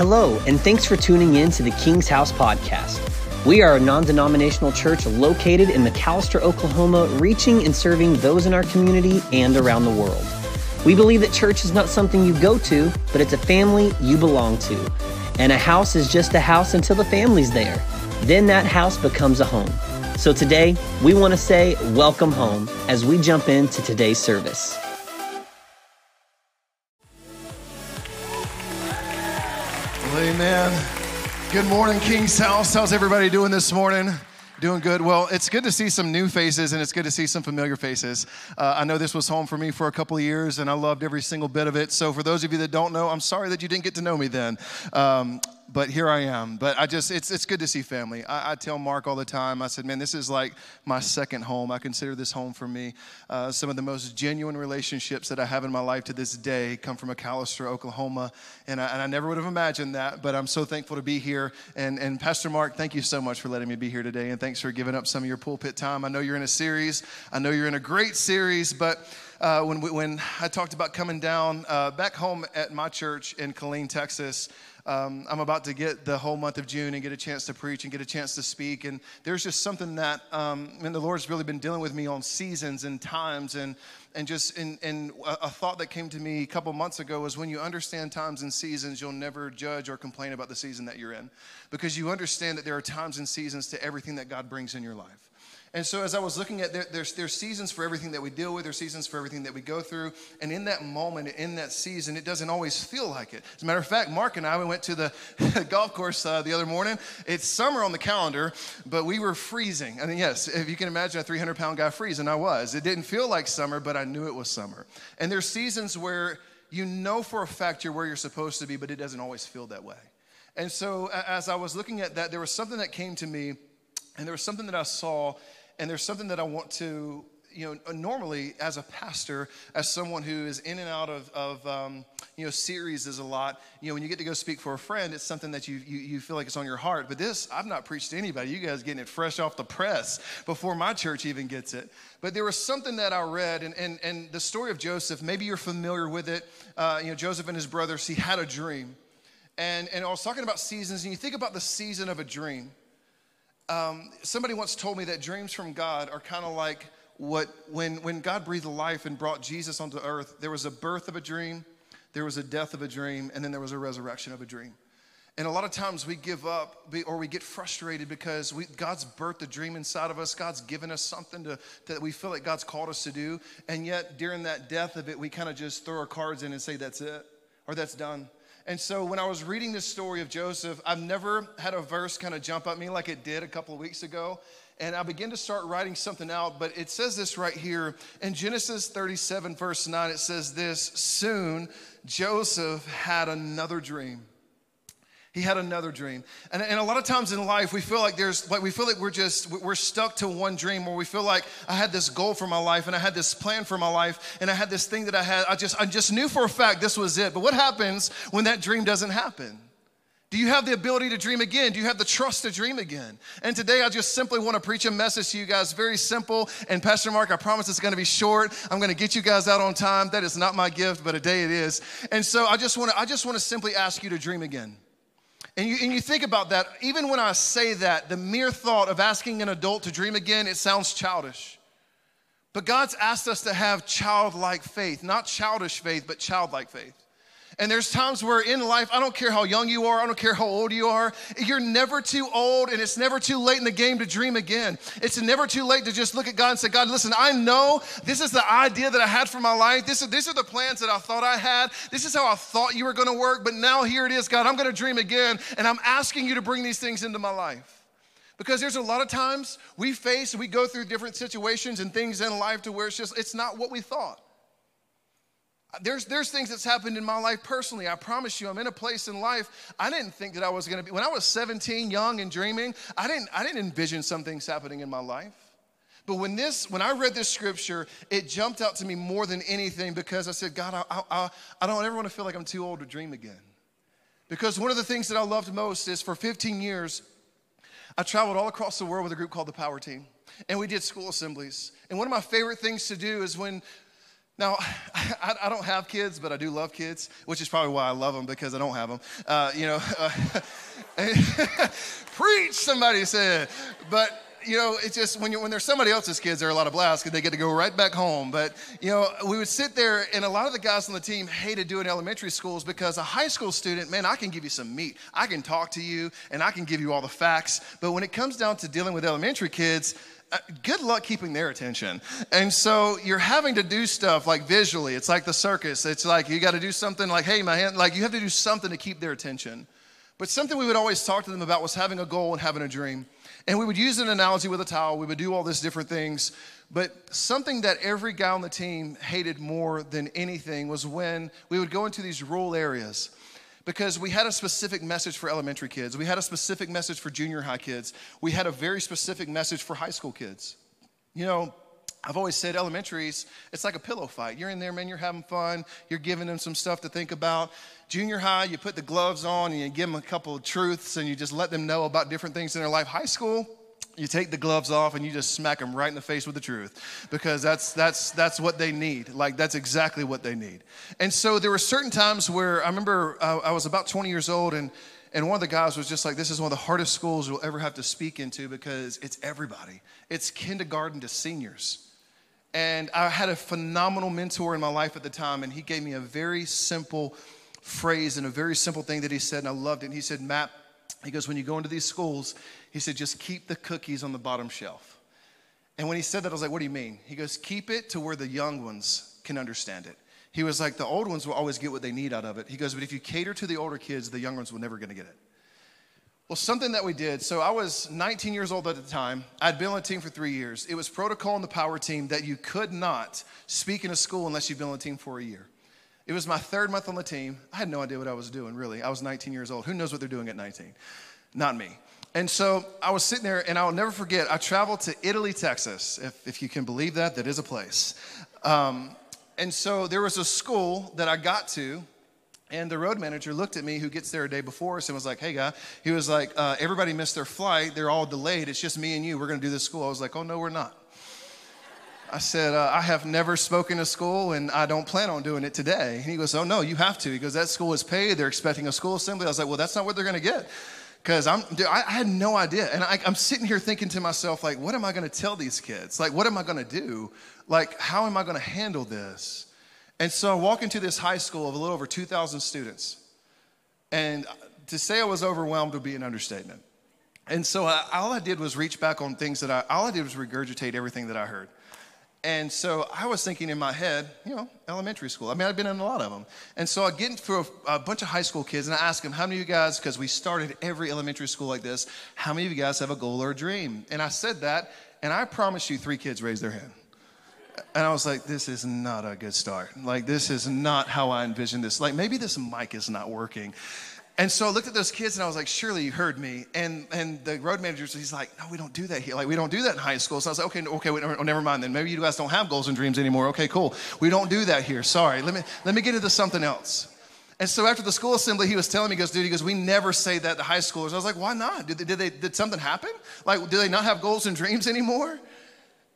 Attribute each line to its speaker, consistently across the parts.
Speaker 1: Hello, and thanks for tuning in to the King's House podcast. We are a non denominational church located in McAlester, Oklahoma, reaching and serving those in our community and around the world. We believe that church is not something you go to, but it's a family you belong to. And a house is just a house until the family's there. Then that house becomes a home. So today, we want to say welcome home as we jump into today's service.
Speaker 2: Amen. Good morning, King's House. How's everybody doing this morning? Doing good. Well, it's good to see some new faces and it's good to see some familiar faces. Uh, I know this was home for me for a couple of years and I loved every single bit of it. So, for those of you that don't know, I'm sorry that you didn't get to know me then. Um, but here I am. But I just, it's, it's good to see family. I, I, tell Mark all the time, I said, man, this is like my second home. I consider this home for me. Uh, some of the most genuine relationships that I have in my life to this day come from McAlester, Oklahoma. And I, and I never would have imagined that, but I'm so thankful to be here. And, and Pastor Mark, thank you so much for letting me be here today. And thanks for giving up some of your pulpit time. I know you're in a series, I know you're in a great series, but uh, when, we, when I talked about coming down uh, back home at my church in Killeen, Texas, um, I'm about to get the whole month of June and get a chance to preach and get a chance to speak. And there's just something that, um, and the Lord's really been dealing with me on seasons and times. And, and just, and a, a thought that came to me a couple months ago was when you understand times and seasons, you'll never judge or complain about the season that you're in. Because you understand that there are times and seasons to everything that God brings in your life. And so, as I was looking at, there, there's, there's seasons for everything that we deal with, there's seasons for everything that we go through. And in that moment, in that season, it doesn't always feel like it. As a matter of fact, Mark and I, we went to the golf course uh, the other morning. It's summer on the calendar, but we were freezing. I mean, yes, if you can imagine a 300 pound guy freezing, I was. It didn't feel like summer, but I knew it was summer. And there's seasons where you know for a fact you're where you're supposed to be, but it doesn't always feel that way. And so, as I was looking at that, there was something that came to me, and there was something that I saw and there's something that I want to, you know, normally as a pastor, as someone who is in and out of, of um, you know, series is a lot. You know, when you get to go speak for a friend, it's something that you, you, you feel like it's on your heart. But this, I've not preached to anybody. You guys getting it fresh off the press before my church even gets it. But there was something that I read, and, and, and the story of Joseph, maybe you're familiar with it. Uh, you know, Joseph and his brothers, he had a dream. And, and I was talking about seasons, and you think about the season of a dream. Um, somebody once told me that dreams from God are kind of like what when when God breathed life and brought Jesus onto earth, there was a birth of a dream, there was a death of a dream, and then there was a resurrection of a dream. And a lot of times we give up or we get frustrated because we, God's birthed a dream inside of us. God's given us something to, that we feel like God's called us to do. And yet, during that death of it, we kind of just throw our cards in and say, that's it, or that's done. And so when I was reading this story of Joseph, I've never had a verse kind of jump at me like it did a couple of weeks ago. And I began to start writing something out, but it says this right here. In Genesis 37, verse 9, it says this Soon Joseph had another dream. He had another dream. And, and a lot of times in life, we feel like there's, like, we feel like we're just, we're stuck to one dream, or we feel like I had this goal for my life, and I had this plan for my life, and I had this thing that I had. I just, I just knew for a fact this was it. But what happens when that dream doesn't happen? Do you have the ability to dream again? Do you have the trust to dream again? And today I just simply want to preach a message to you guys, very simple. And Pastor Mark, I promise it's going to be short. I'm going to get you guys out on time. That is not my gift, but a day it is. And so I just want to, I just want to simply ask you to dream again. And you, and you think about that, even when I say that, the mere thought of asking an adult to dream again, it sounds childish. But God's asked us to have childlike faith, not childish faith, but childlike faith. And there's times where in life, I don't care how young you are, I don't care how old you are, you're never too old and it's never too late in the game to dream again. It's never too late to just look at God and say, God, listen, I know this is the idea that I had for my life. This is, these are the plans that I thought I had. This is how I thought you were going to work. But now here it is, God, I'm going to dream again. And I'm asking you to bring these things into my life. Because there's a lot of times we face, we go through different situations and things in life to where it's just, it's not what we thought. There's, there's things that's happened in my life personally. I promise you, I'm in a place in life I didn't think that I was to be. When I was 17, young and dreaming, I didn't, I didn't envision some things happening in my life. But when this, when I read this scripture, it jumped out to me more than anything because I said, God, I, I, I don't ever want to feel like I'm too old to dream again. Because one of the things that I loved most is for 15 years, I traveled all across the world with a group called the Power Team. And we did school assemblies. And one of my favorite things to do is when Now, I, I, don't have kids, but I do love kids, which is probably why I love them because I don't have them. Uh, you know, uh, preach, somebody said. But you know, it's just when, you, when there's somebody else's kids, they're a lot of blast because they get to go right back home. But, you know, we would sit there, and a lot of the guys on the team hated doing elementary schools because a high school student, man, I can give you some meat. I can talk to you, and I can give you all the facts. But when it comes down to dealing with elementary kids, Uh, good luck keeping their attention. And so you're having to do stuff like visually. It's like the circus. It's like you got to do something like, hey, my hand, like you have to do something to keep their attention. But something we would always talk to them about was having a goal and having a dream. And we would use an analogy with a towel. We would do all these different things. But something that every guy on the team hated more than anything was when we would go into these rural areas because we had a specific message for elementary kids. We had a specific message for junior high kids. We had a very specific message for high school kids. You know, I've always said elementaries, it's like a pillow fight. You're in there, man, you're having fun, you're giving them some stuff to think about. Junior high, you put the gloves on and you give them a couple of truths and you just let them know about different things in their life. High school, you take the gloves off and you just smack them right in the face with the truth. Because that's that's that's what they need. Like that's exactly what they need. And so there were certain times where i remember uh, i was about 20 years old and and one of the guys was just like this is one of the hardest schools you'll ever have to speak into because it's everybody. It's kindergarten to seniors. And i had a phenomenal mentor in my life at the time and he gave me a very simple phrase and a very simple thing that he said and i loved it. And he said matt he goes when you go into these schools he said, just keep the cookies on the bottom shelf. And when he said that, I was like, what do you mean? He goes, keep it to where the young ones can understand it. He was like, the old ones will always get what they need out of it. He goes, but if you cater to the older kids, the young ones will never to get it. Well, something that we did. So I was 19 years old at the time. I'd been on a team for three years. It was protocol in the power team that you could not speak in a school unless you've been on a team for a year. It was my third month on the team. I had no idea what I was doing, really. I was 19 years old. Who knows what they're doing at 19? Not me. And so I was sitting there, and I'll never forget, I traveled to Italy, Texas, if, if you can believe that, that is a place. Um, and so there was a school that I got to, and the road manager looked at me, who gets there a day before us, and was like, hey, guy, he was like, uh, everybody missed their flight. They're all delayed. It's just me and you. We're going to do this school. I was like, oh, no, we're not. I said, uh, I have never spoken to school and I don't plan on doing it today. And he goes, Oh, no, you have to. He goes, That school is paid. They're expecting a school assembly. I was like, Well, that's not what they're going to get because I'm, dude, I, I, had no idea. And I, I'm sitting here thinking to myself, like, what am I going to tell these kids? Like, what am I going to do? Like, how am I going to handle this? And so I walk into this high school of a little over 2,000 students. And to say I was overwhelmed would be an understatement. And so I, all I did was reach back on things that I, all I did was regurgitate everything that I heard. And so I was thinking in my head, you know, elementary school. I mean, I've been in a lot of them. And so I get through a, a bunch of high school kids and I ask them, how many of you guys, because we started every elementary school like this, how many of you guys have a goal or a dream? And I said that, and I promise you, three kids raised their hand. And I was like, this is not a good start. Like, this is not how I envisioned this. Like, maybe this mic is not working. And so I looked at those kids and I was like, surely you heard me. And and the road manager, he's like, no, we don't do that here. Like, we don't do that in high school. So I was like, okay, okay, wait, oh, never mind then. Maybe you guys don't have goals and dreams anymore. Okay, cool. We don't do that here. Sorry. Let me let me get into something else. And so after the school assembly, he was telling me, he goes, dude, he goes, we never say that to high schoolers. I was like, why not? Did, they, did, they, did something happen? Like, do they not have goals and dreams anymore?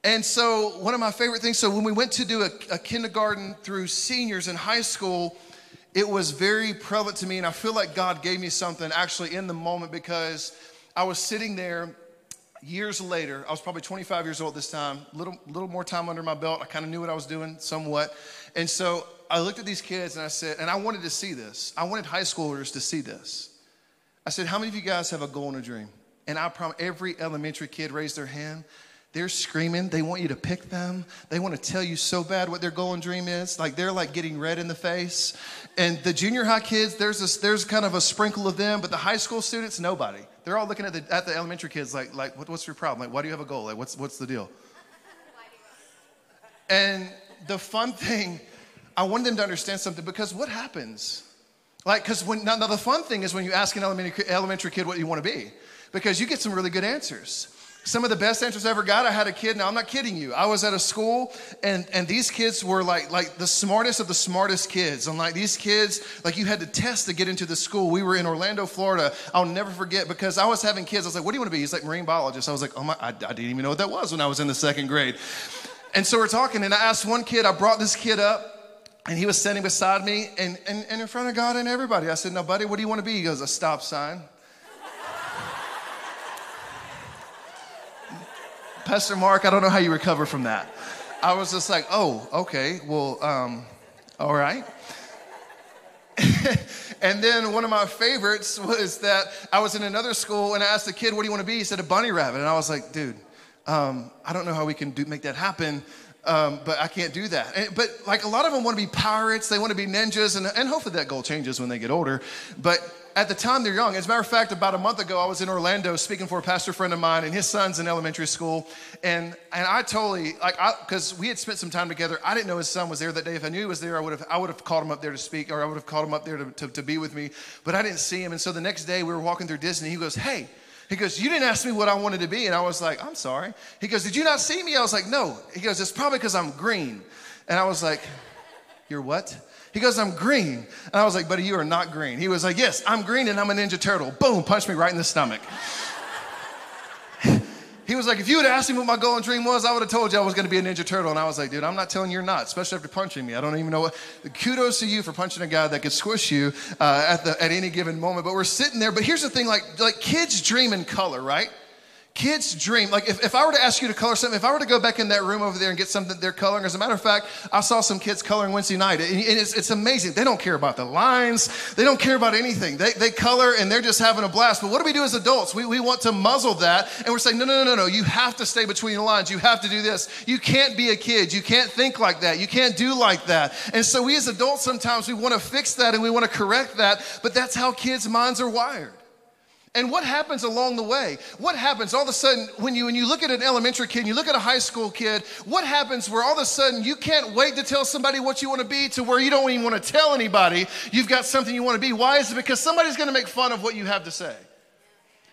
Speaker 2: And so one of my favorite things, so when we went to do a, a kindergarten through seniors in high school, it was very prevalent to me, and I feel like God gave me something actually in the moment because I was sitting there years later. I was probably 25 years old this time, little little more time under my belt. I kind of knew what I was doing somewhat, and so I looked at these kids and I said, and I wanted to see this. I wanted high schoolers to see this. I said, "How many of you guys have a goal and a dream?" And I promise every elementary kid raised their hand. They're screaming. They want you to pick them. They want to tell you so bad what their goal and dream is. Like they're like getting red in the face. And the junior high kids, there's this, there's kind of a sprinkle of them, but the high school students, nobody. They're all looking at the, at the elementary kids like, like what, what's your problem? Like, why do you have a goal? Like, what's, what's the deal? And the fun thing, I wanted them to understand something because what happens? Like, because when, now, now the fun thing is when you ask an elementary, elementary kid what you want to be, because you get some really good answers. Some of the best answers I ever got, I had a kid, now I'm not kidding you. I was at a school and, and these kids were like, like the smartest of the smartest kids. And like these kids, like you had to test to get into the school. We were in Orlando, Florida. I'll never forget because I was having kids. I was like, what do you want to be? He's like marine biologist. I was like, oh my, I, I didn't even know what that was when I was in the second grade. And so we're talking, and I asked one kid, I brought this kid up, and he was standing beside me, and, and, and in front of God and everybody. I said, Now, buddy, what do you want to be? He goes, A stop sign. Pastor Mark, I don't know how you recover from that. I was just like, oh, okay, well, um, all right. and then one of my favorites was that I was in another school and I asked the kid, what do you want to be? He said, a bunny rabbit. And I was like, dude, um, I don't know how we can do, make that happen. Um, but I can't do that. And, but like a lot of them want to be pirates, they want to be ninjas, and, and hopefully that goal changes when they get older. But at the time they're young. As a matter of fact, about a month ago, I was in Orlando speaking for a pastor friend of mine, and his son's in elementary school. And and I totally like because we had spent some time together. I didn't know his son was there that day. If I knew he was there, I would have I would have called him up there to speak, or I would have called him up there to, to, to be with me. But I didn't see him, and so the next day we were walking through Disney. He goes, "Hey." He goes, You didn't ask me what I wanted to be. And I was like, I'm sorry. He goes, Did you not see me? I was like, No. He goes, It's probably because I'm green. And I was like, You're what? He goes, I'm green. And I was like, buddy, you are not green. He was like, yes, I'm green and I'm a Ninja Turtle. Boom, punched me right in the stomach. he was like, if you had asked me what my goal and dream was, I would have told you I was going to be a Ninja Turtle. And I was like, dude, I'm not telling you you're not, especially after punching me. I don't even know what. Kudos to you for punching a guy that could squish you uh, at, the, at any given moment. But we're sitting there. But here's the thing like, like kids dream in color, right? Kids dream. Like if, if I were to ask you to color something, if I were to go back in that room over there and get something they're coloring, as a matter of fact, I saw some kids coloring Wednesday night. And it's, it's amazing. They don't care about the lines. They don't care about anything. They, they color and they're just having a blast. But what do we do as adults? We, we want to muzzle that. And we're saying, no, no, no, no, no. You have to stay between the lines. You have to do this. You can't be a kid. You can't think like that. You can't do like that. And so we as adults, sometimes we want to fix that and we want to correct that. But that's how kids' minds are wired. And what happens along the way? What happens all of a sudden when you when you look at an elementary kid, you look at a high school kid, what happens where all of a sudden you can't wait to tell somebody what you want to be to where you don't even want to tell anybody you've got something you want to be? Why is it because somebody's going to make fun of what you have to say?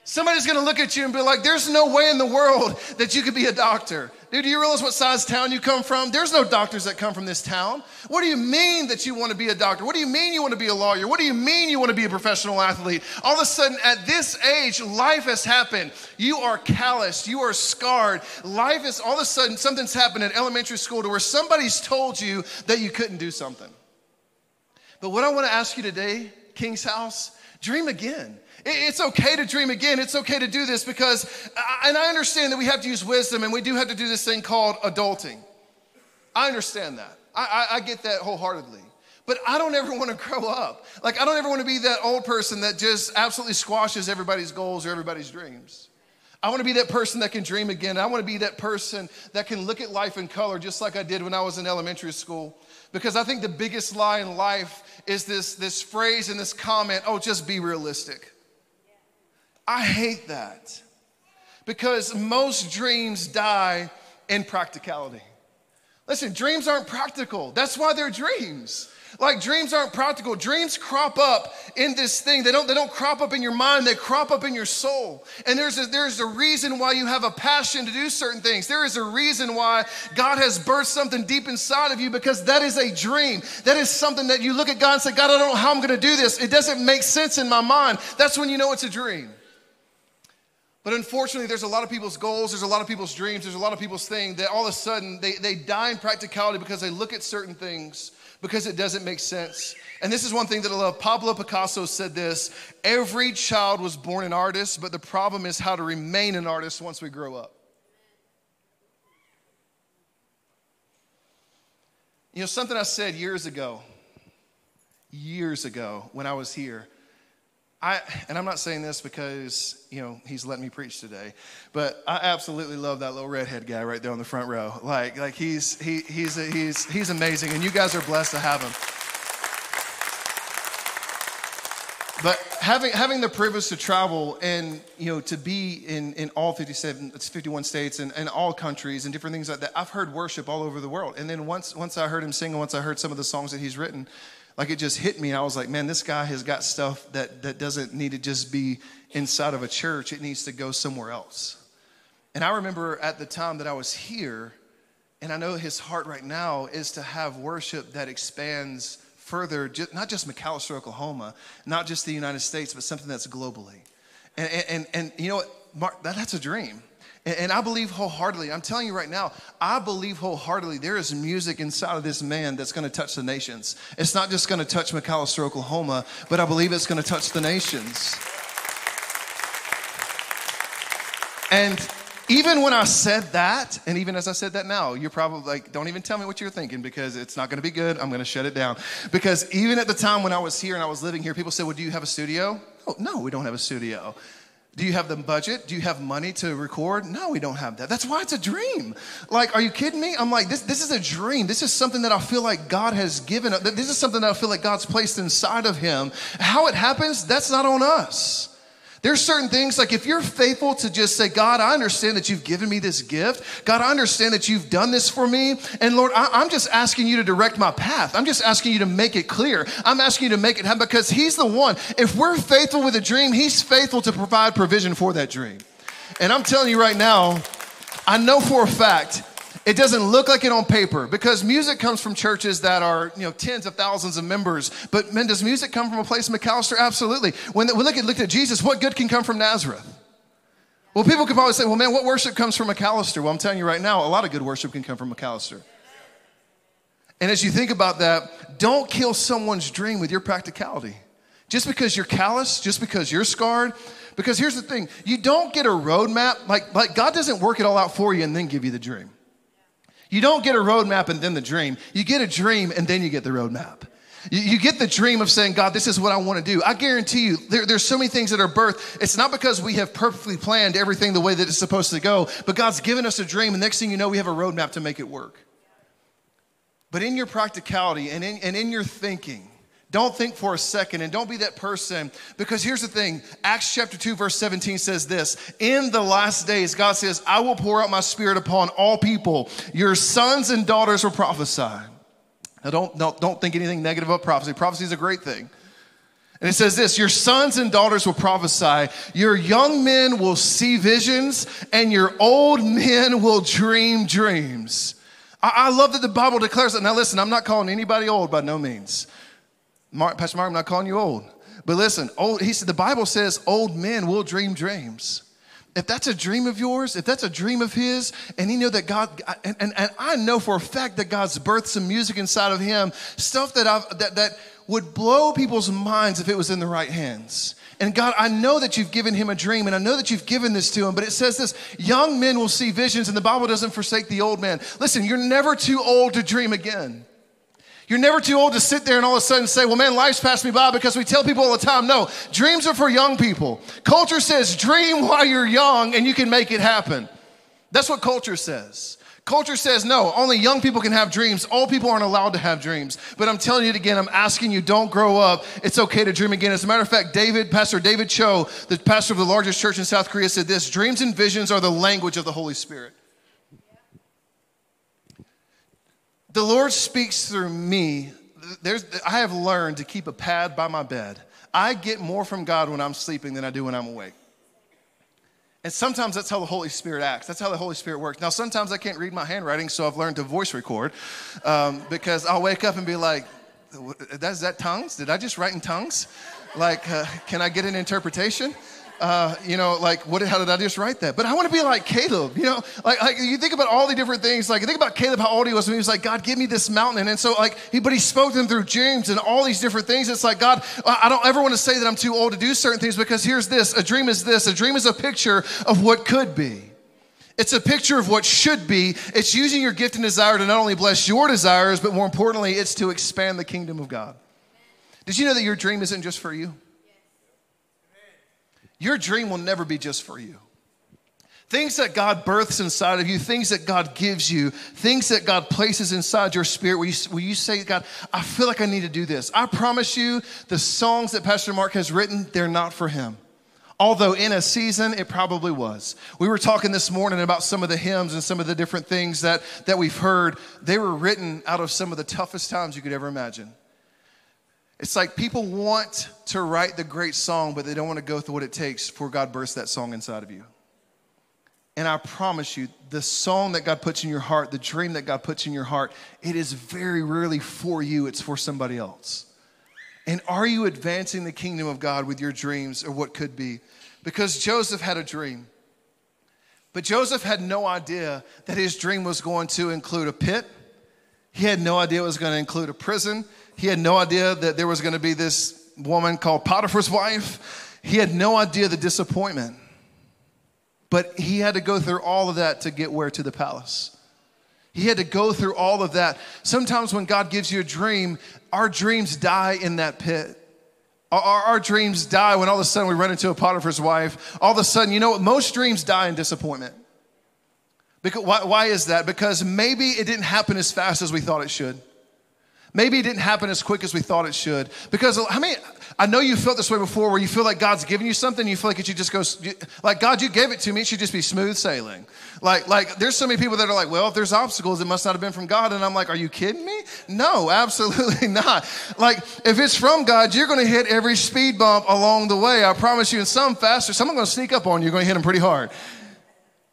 Speaker 2: Somebody's gonna look at you and be like, there's no way in the world that you could be a doctor. Dude, do you realize what size town you come from? There's no doctors that come from this town. What do you mean that you wanna be a doctor? What do you mean you wanna be a lawyer? What do you mean you wanna be a professional athlete? All of a sudden, at this age, life has happened. You are calloused, you are scarred. Life is all of a sudden, something's happened in elementary school to where somebody's told you that you couldn't do something. But what I wanna ask you today, King's House, dream again. It's okay to dream again. It's okay to do this because, and I understand that we have to use wisdom and we do have to do this thing called adulting. I understand that. I, I, I get that wholeheartedly. But I don't ever want to grow up. Like, I don't ever want to be that old person that just absolutely squashes everybody's goals or everybody's dreams. I want to be that person that can dream again. I want to be that person that can look at life in color just like I did when I was in elementary school. Because I think the biggest lie in life is this, this phrase and this comment oh, just be realistic. I hate that because most dreams die in practicality. Listen, dreams aren't practical. That's why they're dreams. Like dreams aren't practical. Dreams crop up in this thing. They don't, they don't crop up in your mind, they crop up in your soul. And there's a, there's a reason why you have a passion to do certain things. There is a reason why God has birthed something deep inside of you because that is a dream. That is something that you look at God and say, God, I don't know how I'm going to do this. It doesn't make sense in my mind. That's when you know it's a dream. But unfortunately, there's a lot of people's goals, there's a lot of people's dreams, there's a lot of people's things that all of a sudden they, they die in practicality because they look at certain things because it doesn't make sense. And this is one thing that I love. Pablo Picasso said this every child was born an artist, but the problem is how to remain an artist once we grow up. You know, something I said years ago, years ago when I was here I, and I'm not saying this because, you know, he's letting me preach today, but I absolutely love that little redhead guy right there on the front row. Like, like he's, he, he's, a, he's, he's amazing, and you guys are blessed to have him. But having, having the privilege to travel and, you know, to be in, in all 57, it's 51 states and, and all countries and different things like that, I've heard worship all over the world. And then once, once I heard him sing and once I heard some of the songs that he's written, like it just hit me. And I was like, man, this guy has got stuff that, that doesn't need to just be inside of a church, it needs to go somewhere else. And I remember at the time that I was here, and I know his heart right now is to have worship that expands further, not just McAlester Oklahoma, not just the United States, but something that's globally. And, and, and, and you know what? Mark, that, that's a dream. And, I believe wholeheartedly, I'm telling you right now, I believe wholeheartedly there is music inside of this man that's going to touch the nations. It's not just going to touch McAlester, Oklahoma, but I believe it's going to touch the nations. And even when I said that, and even as I said that now, you're probably like, don't even tell me what you're thinking because it's not gonna be good. I'm gonna shut it down. Because even at the time when I was here and I was living here, people said, Well, do you have a studio? Oh, no, we don't have a studio. Do you have the budget? Do you have money to record? No, we don't have that. That's why it's a dream. Like, are you kidding me? I'm like, this, this is a dream. This is something that I feel like God has given. This is something that I feel like God's placed inside of him. How it happens, that's not on us. There's certain things like if you're faithful to just say, God, I understand that you've given me this gift. God, I understand that you've done this for me. And Lord, I, am just asking you to direct my path. I'm just asking you to make it clear. I'm asking you to make it happen because He's the one. If we're faithful with a dream, He's faithful to provide provision for that dream. And I'm telling you right now, I know for a fact it doesn't look like it on paper because music comes from churches that are, you know, tens of thousands of members. But man, does music come from a place in McAlester? Absolutely. When we look at, look at Jesus, what good can come from Nazareth? Well, people could probably say, well, man, what worship comes from McAlester? Well, I'm telling you right now, a lot of good worship can come from McAlester. And as you think about that, don't kill someone's dream with your practicality. Just because you're callous, just because you're scarred, because here's the thing you don't get a roadmap. Like, like God doesn't work it all out for you and then give you the dream. You don't get a roadmap and then the dream. You get a dream and then you get the roadmap. You, you get the dream of saying, God, this is what I want to do. I guarantee you, there, there's so many things that are birthed. It's not because we have perfectly planned everything the way that it's supposed to go, but God's given us a dream, and next thing you know, we have a roadmap to make it work. But in your practicality and in, and in your thinking, don't think for a second and don't be that person because here's the thing Acts chapter 2, verse 17 says this In the last days, God says, I will pour out my spirit upon all people. Your sons and daughters will prophesy. Now, don't, don't, don't think anything negative about prophecy. Prophecy is a great thing. And it says this Your sons and daughters will prophesy, your young men will see visions, and your old men will dream dreams. I, I love that the Bible declares that. Now, listen, I'm not calling anybody old by no means. Mark, Pastor Mark, I'm not calling you old. But listen, old, he said the Bible says old men will dream dreams. If that's a dream of yours, if that's a dream of his, and he know that God, and, and, and I know for a fact that God's birthed some music inside of him, stuff that, I've, that, that would blow people's minds if it was in the right hands. And God, I know that you've given him a dream and I know that you've given this to him, but it says this young men will see visions and the Bible doesn't forsake the old man. Listen, you're never too old to dream again. You're never too old to sit there and all of a sudden say, well, man, life's passed me by because we tell people all the time, no, dreams are for young people. Culture says, dream while you're young and you can make it happen. That's what culture says. Culture says, no, only young people can have dreams. Old people aren't allowed to have dreams. But I'm telling you again, I'm asking you, don't grow up. It's okay to dream again. As a matter of fact, David, Pastor David Cho, the pastor of the largest church in South Korea, said this dreams and visions are the language of the Holy Spirit. The Lord speaks through me. There's, I have learned to keep a pad by my bed. I get more from God when I'm sleeping than I do when I'm awake. And sometimes that's how the Holy Spirit acts. That's how the Holy Spirit works. Now, sometimes I can't read my handwriting, so I've learned to voice record um, because I'll wake up and be like, "Is that tongues? Did I just write in tongues? Like, uh, can I get an interpretation?" Uh, you know, like, what, how did I just write that? But I want to be like Caleb, you know, like, like you think about all the different things. Like, think about Caleb, how old he was when he was like, God, give me this mountain. And so, like, he, but he spoke them through dreams and all these different things. It's like, God, I don't ever want to say that I'm too old to do certain things because here's this a dream is this a dream is a picture of what could be. It's a picture of what should be. It's using your gift and desire to not only bless your desires, but more importantly, it's to expand the kingdom of God. Did you know that your dream isn't just for you? Your dream will never be just for you. Things that God births inside of you, things that God gives you, things that God places inside your spirit where you, you say, God, I feel like I need to do this. I promise you, the songs that Pastor Mark has written, they're not for him. Although in a season, it probably was. We were talking this morning about some of the hymns and some of the different things that, that we've heard. They were written out of some of the toughest times you could ever imagine. It's like people want to write the great song, but they don't want to go through what it takes for God burst that song inside of you. And I promise you, the song that God puts in your heart, the dream that God puts in your heart, it is very rarely for you, it's for somebody else. And are you advancing the kingdom of God with your dreams or what could be? because Joseph had a dream. But Joseph had no idea that his dream was going to include a pit. He had no idea it was going to include a prison. He had no idea that there was going to be this woman called Potiphar's wife. He had no idea the disappointment. But he had to go through all of that to get where? To the palace. He had to go through all of that. Sometimes when God gives you a dream, our dreams die in that pit. Our, our, dreams die when all of a sudden we run into a Potiphar's wife. All of a sudden, you know what? Most dreams die in disappointment. Because, why, why is that? Because maybe it didn't happen as fast as we thought it should. Maybe it didn't happen as quick as we thought it should. Because how many, I know you felt this way before where you feel like God's giving you something, you feel like it should just go, like, God, you gave it to me, it should just be smooth sailing. Like, like there's so many people that are like, well, if there's obstacles, it must not have been from God. And I'm like, are you kidding me? No, absolutely not. Like, if it's from God, you're going to hit every speed bump along the way. I promise you, and some faster, someone's going to sneak up on you, you're going to hit them pretty hard.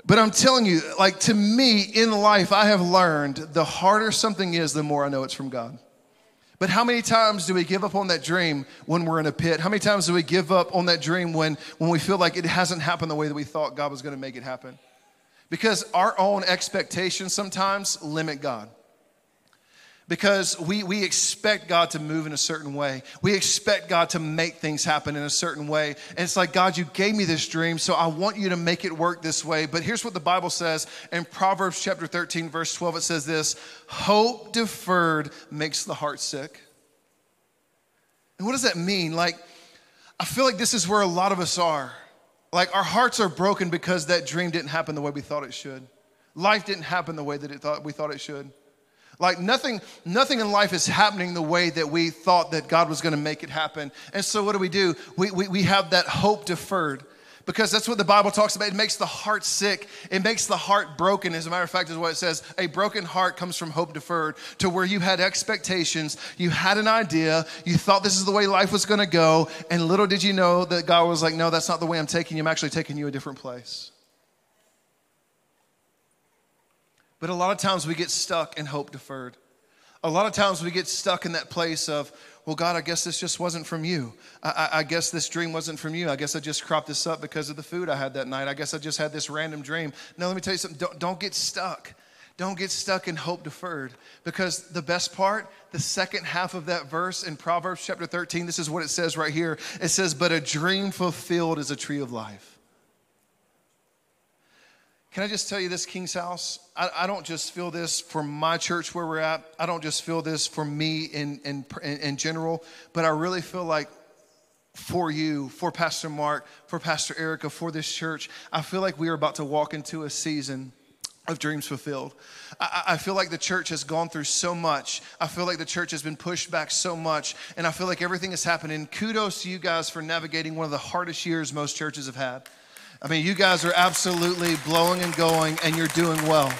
Speaker 2: But I'm telling you, like to me in life, I have learned the harder something is, the more I know it's from God. But how many times do we give up on that dream when we're in a pit? How many times do we give up on that dream when, when we feel like it hasn't happened the way that we thought God was going to make it happen? Because our own expectations sometimes limit God because we, we expect God to move in a certain way. We expect God to make things happen in a certain way. And it's like, God, you gave me this dream, so I want you to make it work this way. But here's what the Bible says in Proverbs chapter 13, verse 12 it says this Hope deferred makes the heart sick. And what does that mean? Like, I feel like this is where a lot of us are. Like, our hearts are broken because that dream didn't happen the way we thought it should. Life didn't happen the way that it thought, we thought it should. Like nothing, nothing in life is happening the way that we thought that God was going to make it happen. And so what do we do? We, we, we have that hope deferred because that's what the Bible talks about. It makes the heart sick. It makes the heart broken. As a matter of fact, is what it says. A broken heart comes from hope deferred to where you had expectations, you had an idea, you thought this is the way life was going to go, and little did you know that God was like, no, that's not the way I'm taking you. I'm actually taking you a different place. But a lot of times we get stuck in hope deferred. A lot of times we get stuck in that place of, well, God, I guess this just wasn't from you. I, I, I, guess this dream wasn't from you. I guess I just cropped this up because of the food I had that night. I guess I just had this random dream. No, let me tell you something. Don't, don't get stuck. Don't get stuck in hope deferred because the best part, the second half of that verse in Proverbs chapter 13, this is what it says right here. It says, But a dream fulfilled is a tree of life. Can I just tell you this, King's House? I, I, don't just feel this for my church where we're at. I don't just feel this for me in, in, in general, but I really feel like for you, for Pastor Mark, for Pastor Erica, for this church, I feel like we are about to walk into a season of dreams fulfilled. I, I, feel like the church has gone through so much. I feel like the church has been pushed back so much. And I feel like everything is happening. Kudos to you guys for navigating one of the hardest years most churches have had. I mean, you guys are absolutely blowing and going, and you're doing well.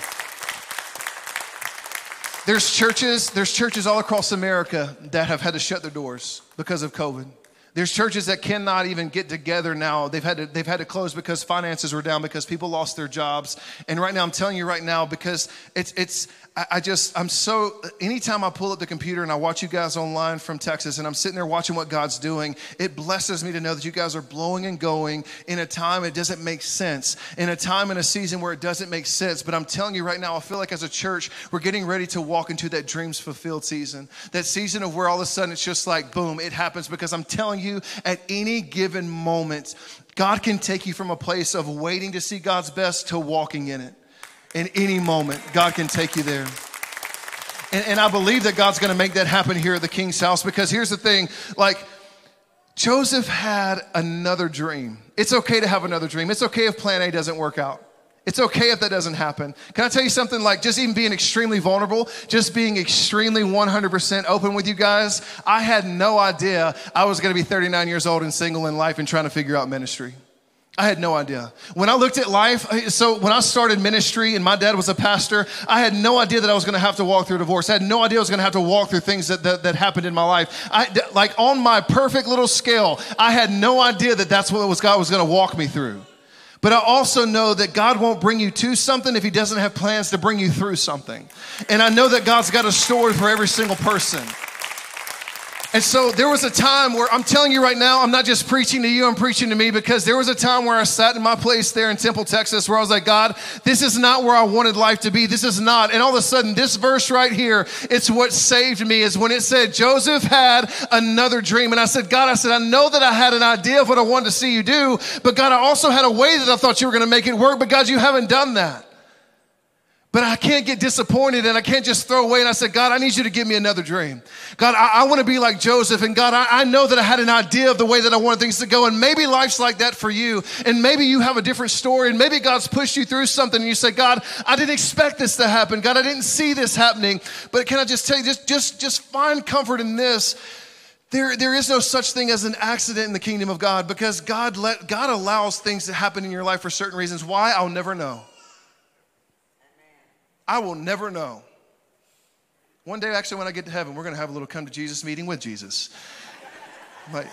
Speaker 2: There's churches, there's churches all across America that have had to shut their doors because of COVID. There's churches that cannot even get together now. They've had to, they've had to close because finances were down, because people lost their jobs. And right now, I'm telling you right now, because it's, it's, I just, I'm so, anytime I pull up the computer and I watch you guys online from Texas and I'm sitting there watching what God's doing, it blesses me to know that you guys are blowing and going in a time it doesn't make sense, in a time in a season where it doesn't make sense. But I'm telling you right now, I feel like as a church, we're getting ready to walk into that dreams fulfilled season. That season of where all of a sudden it's just like, boom, it happens because I'm telling you, at any given moment, God can take you from a place of waiting to see God's best to walking in it in any moment. God can take you there. And, and I believe that God's going to make that happen here at the king's house because here's the thing like, Joseph had another dream. It's okay to have another dream. It's okay if plan A doesn't work out. It's okay if that doesn't happen. Can I tell you something like just even being extremely vulnerable, just being extremely 100% open with you guys? I had no idea I was going to be 39 years old and single in life and trying to figure out ministry. I had no idea. When I looked at life, so when I started ministry and my dad was a pastor, I had no idea that I was going to have to walk through divorce. I had no idea I was going to have to walk through things that, that, that happened in my life. I, like on my perfect little scale, I had no idea that that's what was God was going to walk me through. But I also know that God won't bring you to something if He doesn't have plans to bring you through something. And I know that God's got a story for every single person. And so there was a time where I'm telling you right now, I'm not just preaching to you, I'm preaching to me because there was a time where I sat in my place there in Temple, Texas, where I was like, God, this is not where I wanted life to be. This is not. And all of a sudden, this verse right here, it's what saved me is when it said, Joseph had another dream. And I said, God, I said, I know that I had an idea of what I wanted to see you do, but God, I also had a way that I thought you were going to make it work, but God, you haven't done that. But I can't get disappointed and I can't just throw away. And I said, God, I need you to give me another dream. God, I, I want to be like Joseph. And God, I, I, know that I had an idea of the way that I wanted things to go. And maybe life's like that for you. And maybe you have a different story. And maybe God's pushed you through something. And you say, God, I didn't expect this to happen. God, I didn't see this happening. But can I just tell you, just, just, just find comfort in this. There, there is no such thing as an accident in the kingdom of God because God, let, God allows things to happen in your life for certain reasons. Why? I'll never know. I will never know. One day, actually, when I get to heaven, we're going to have a little come to Jesus meeting with Jesus. I'm like,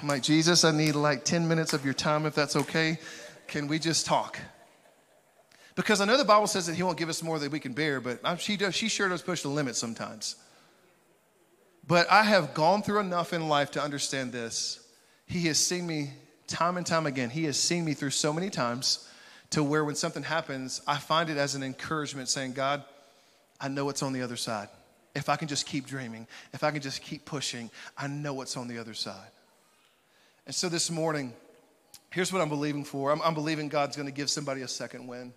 Speaker 2: I'm like, Jesus, I need like 10 minutes of your time if that's okay. Can we just talk? Because I know the Bible says that He won't give us more than we can bear, but she, does, she sure does push the limit sometimes. But I have gone through enough in life to understand this. He has seen me time and time again. He has seen me through so many times to where when something happens, I find it as an encouragement saying, God, I know what's on the other side. If I can just keep dreaming, if I can just keep pushing, I know what's on the other side. And so this morning, here's what I'm believing for I'm, I'm believing God's gonna give somebody a second win.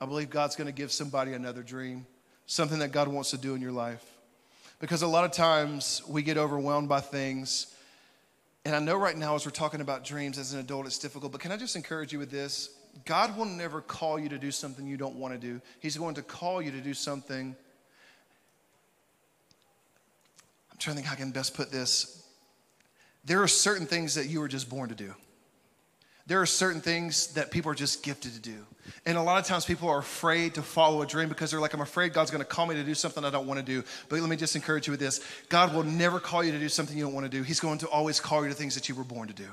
Speaker 2: I believe God's gonna give somebody another dream, something that God wants to do in your life. Because a lot of times we get overwhelmed by things. And I know right now, as we're talking about dreams as an adult, it's difficult, but can I just encourage you with this? God will never call you to do something you don't want to do. He's going to call you to do something. I'm trying to think how I can best put this. There are certain things that you were just born to do. There are certain things that people are just gifted to do. And a lot of times people are afraid to follow a dream because they're like, I'm afraid God's going to call me to do something I don't want to do. But let me just encourage you with this God will never call you to do something you don't want to do. He's going to always call you to things that you were born to do.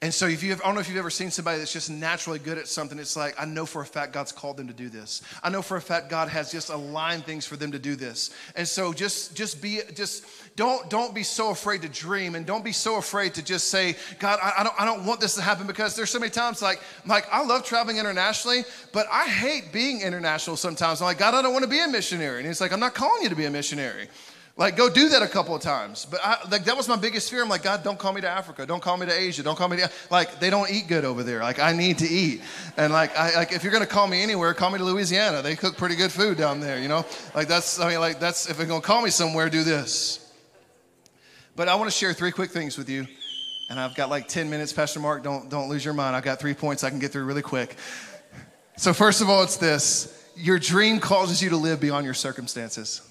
Speaker 2: And so, if you have, I don't know if you've ever seen somebody that's just naturally good at something. It's like, I know for a fact God's called them to do this. I know for a fact God has just aligned things for them to do this. And so, just, just be, just don't, don't be so afraid to dream and don't be so afraid to just say, God, I, I don't, I don't want this to happen because there's so many times like, like, I love traveling internationally, but I hate being international sometimes. I'm like, God, I don't want to be a missionary. And He's like, I'm not calling you to be a missionary. Like, go do that a couple of times. But I, like, that was my biggest fear. I'm like, God, don't call me to Africa. Don't call me to Asia. Don't call me to, like, they don't eat good over there. Like, I need to eat. And like, I, like, if you're going to call me anywhere, call me to Louisiana. They cook pretty good food down there, you know? Like, that's, I mean, like, that's, if you're going to call me somewhere, do this. But I want to share three quick things with you. And I've got like 10 minutes. Pastor Mark, don't, don't lose your mind. I've got three points I can get through really quick. So, first of all, it's this your dream causes you to live beyond your circumstances.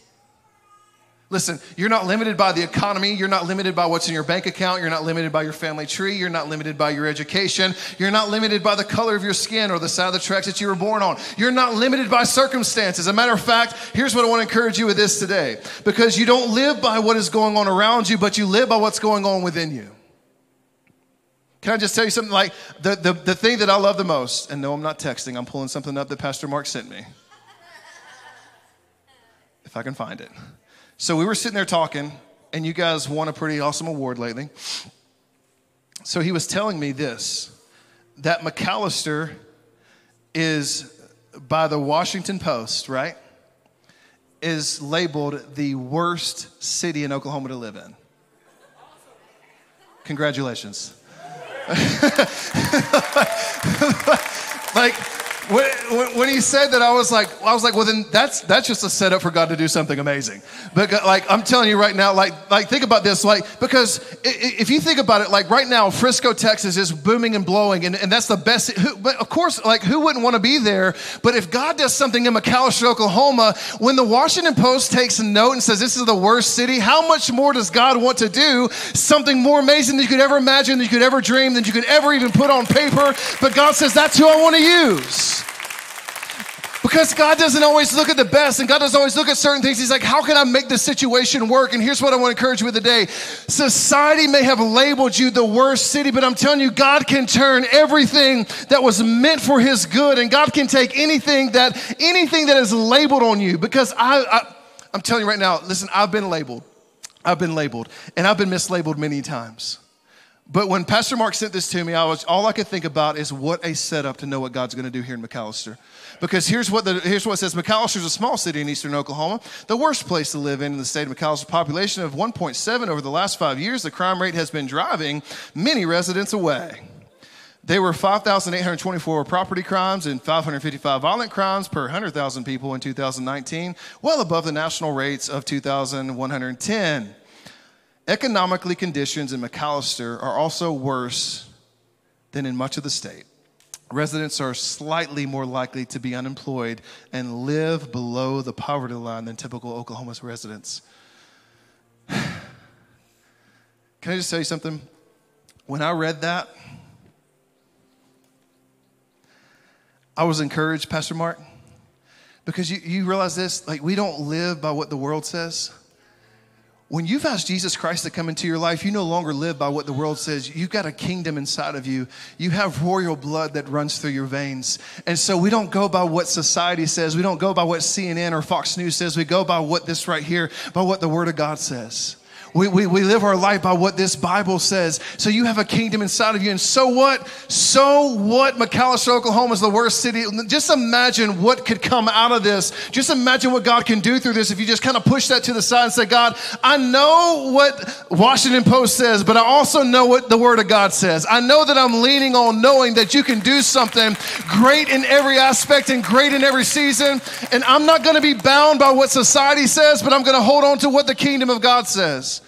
Speaker 2: Listen, you're not limited by the economy. You're not limited by what's in your bank account. You're not limited by your family tree. You're not limited by your education. You're not limited by the color of your skin or the side of the tracks that you were born on. You're not limited by circumstances. As a matter of fact, here's what I want to encourage you with this today because you don't live by what is going on around you, but you live by what's going on within you. Can I just tell you something like the, the, the thing that I love the most, and no, I'm not texting, I'm pulling something up that Pastor Mark sent me. If I can find it. So we were sitting there talking, and you guys won a pretty awesome award lately. So he was telling me this that McAlester is by the Washington Post, right? Is labeled the worst city in Oklahoma to live in. Congratulations. like, when, when, he said that, I was like, I was like, well, then that's that's just a setup for God to do something amazing. But like, I'm telling you right now, like, like think about this, like, because if you think about it, like right now, Frisco, Texas is booming and blowing, and, and that's the best. Who, but of course, like, who wouldn't want to be there? But if God does something in McAlester, Oklahoma, when the Washington Post takes a note and says this is the worst city, how much more does God want to do? Something more amazing than you could ever imagine, than you could ever dream, than you could ever even put on paper. But God says that's who I want to use. Because God doesn't always look at the best and God doesn't always look at certain things. He's like, how can I make this situation work? And here's what I want to encourage you with today. Society may have labeled you the worst city, but I'm telling you, God can turn everything that was meant for his good and God can take anything that, anything that is labeled on you. Because I, I I'm telling you right now, listen, I've been labeled. I've been labeled, and I've been mislabeled many times. But when Pastor Mark sent this to me, I was all I could think about is what a setup to know what God's going to do here in McAlester. Because here's what the, here's what it says: McAlester is a small city in eastern Oklahoma, the worst place to live in in the state of McAlester. Population of 1.7 over the last five years. The crime rate has been driving many residents away. There were 5,824 property crimes and 555 violent crimes per 100,000 people in 2019, well above the national rates of 2,110. Economically, conditions in McAlester are also worse than in much of the state. Residents are slightly more likely to be unemployed and live below the poverty line than typical Oklahoma residents. Can I just tell you something? When I read that, I was encouraged, Pastor Mark, because you, you realize this like, we don't live by what the world says. When you've asked Jesus Christ to come into your life, you no longer live by what the world says. You've got a kingdom inside of you. You have royal blood that runs through your veins. And so we don't go by what society says. We don't go by what CNN or Fox News says. We go by what this right here, by what the Word of God says. We, we, we live our life by what this Bible says. So you have a kingdom inside of you. And so what? So what? McAlester, Oklahoma is the worst city. Just imagine what could come out of this. Just imagine what God can do through this if you just kind of push that to the side and say, God, I know what Washington Post says, but I also know what the Word of God says. I know that I'm leaning on knowing that you can do something great in every aspect and great in every season. And I'm not going to be bound by what society says, but I'm going to hold on to what the kingdom of God says.